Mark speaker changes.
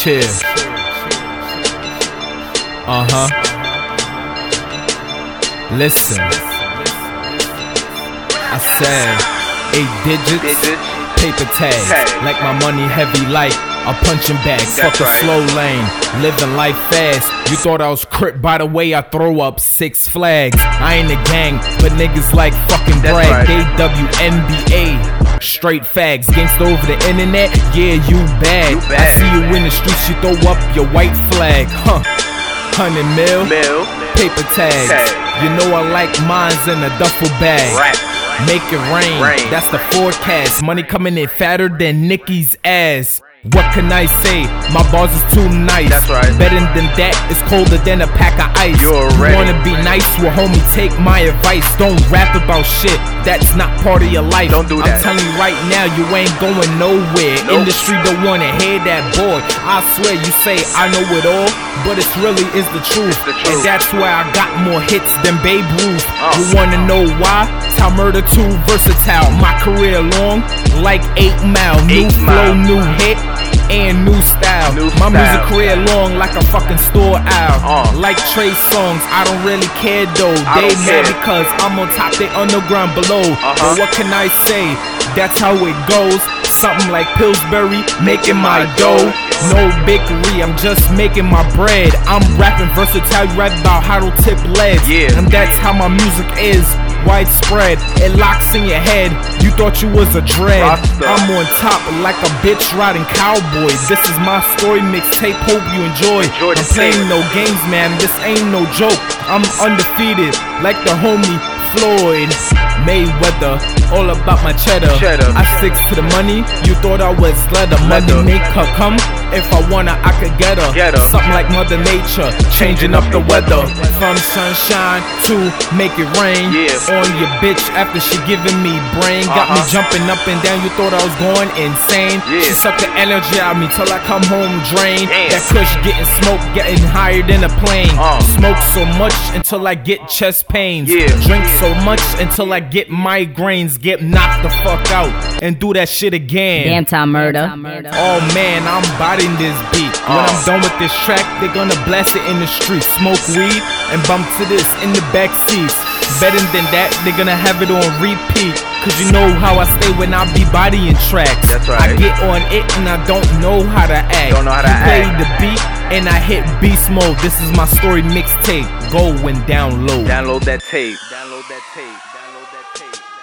Speaker 1: chill. Uh huh. Listen. I said eight digits, paper tags.
Speaker 2: Tag.
Speaker 1: Like my money heavy like a punching bag. Fuck the
Speaker 2: right.
Speaker 1: slow lane, living life fast. You thought I was crip by the way I throw up six flags. I ain't a gang, but niggas like fucking
Speaker 2: That's
Speaker 1: brag.
Speaker 2: right.
Speaker 1: They WNBA. Straight fags, gangsta over the internet, yeah, you bad.
Speaker 2: You
Speaker 1: I see you in the streets, you throw up your white flag, huh? Hundred mil,
Speaker 2: Mill.
Speaker 1: paper tags.
Speaker 2: Tag.
Speaker 1: You know I like mines in a duffel bag. Make it rain.
Speaker 2: Rain.
Speaker 1: That's the forecast. Money coming in fatter than Nicki's ass. What can I say? My bars is too nice.
Speaker 2: That's right.
Speaker 1: Better than that, it's colder than a pack of ice.
Speaker 2: You already-
Speaker 1: wanna be nice? Well, homie, take my advice. Don't rap about shit. That's not part of your life.
Speaker 2: Don't do that.
Speaker 1: I'm telling you right now, you ain't going nowhere.
Speaker 2: Nope.
Speaker 1: Industry don't wanna hear that boy. I swear you say I know it all, but it's really is the truth.
Speaker 2: the truth.
Speaker 1: And that's why I got more hits than Babe Ruth.
Speaker 2: Uh.
Speaker 1: You wanna know why? Tom Murder too versatile. My career long, like eight mile. New
Speaker 2: Eight
Speaker 1: flow,
Speaker 2: Mile.
Speaker 1: new hit, and new style.
Speaker 2: New
Speaker 1: My
Speaker 2: style.
Speaker 1: music career long, like a fucking store aisle.
Speaker 2: Uh.
Speaker 1: Like Trey Songz, I don't really care though.
Speaker 2: I
Speaker 1: they mad
Speaker 2: care.
Speaker 1: because I'm on top, they underground below.
Speaker 2: Uh-huh.
Speaker 1: But what can I say? That's how it goes. Something like Pillsbury, making my dough. No bakery, I'm just making my bread. I'm rapping versatile, you rap about how to tip lead.
Speaker 2: Yeah.
Speaker 1: And that's how my music is. Widespread, it locks in your head. You thought you was a dread.
Speaker 2: Rasta.
Speaker 1: I'm on top like a bitch riding cowboy. This is my story mixtape, hope you enjoy.
Speaker 2: Enjoy
Speaker 1: I'm playing no games, man. This ain't no joke. I'm undefeated, like the homie Floyd Mayweather. All about my cheddar.
Speaker 2: Cheddar.
Speaker 1: I sticks to the money. You thought I was leather. Money make her come. If I wanna, I could get her.
Speaker 2: Get her.
Speaker 1: Something like Mother Nature, changing up the weather. From sunshine to make it rain.
Speaker 2: Yeah.
Speaker 1: On your bitch after she giving me brain. Got me
Speaker 2: Uh-huh.
Speaker 1: jumping up and down. You thought I was going insane.
Speaker 2: Yeah.
Speaker 1: She sucked the energy out of me till I come home drained.
Speaker 2: Damn.
Speaker 1: That kush getting smoked, getting higher than a plane.
Speaker 2: Uh.
Speaker 1: Smoke so much until I get chest pains.
Speaker 2: Yeah.
Speaker 1: Drink so much until I get migraines. Get knocked the fuck out and do that shit again.
Speaker 3: Damn Tom Murder.
Speaker 1: Oh man, I'm biting this beat. When. I'm oh. done with this track, they're gonna blast it in the street. Smoke weed and bump to this in the back seats. Better than that, they're gonna have it on repeat. Cause you know how I stay when I be bodying tracks.
Speaker 2: That's right.
Speaker 1: I get on it and I don't know how to act.
Speaker 2: Don't know how to
Speaker 1: you play
Speaker 2: act.
Speaker 1: the beat and I hit beast mode. This is my story mixtape. Go and download.
Speaker 2: Download that tape paid.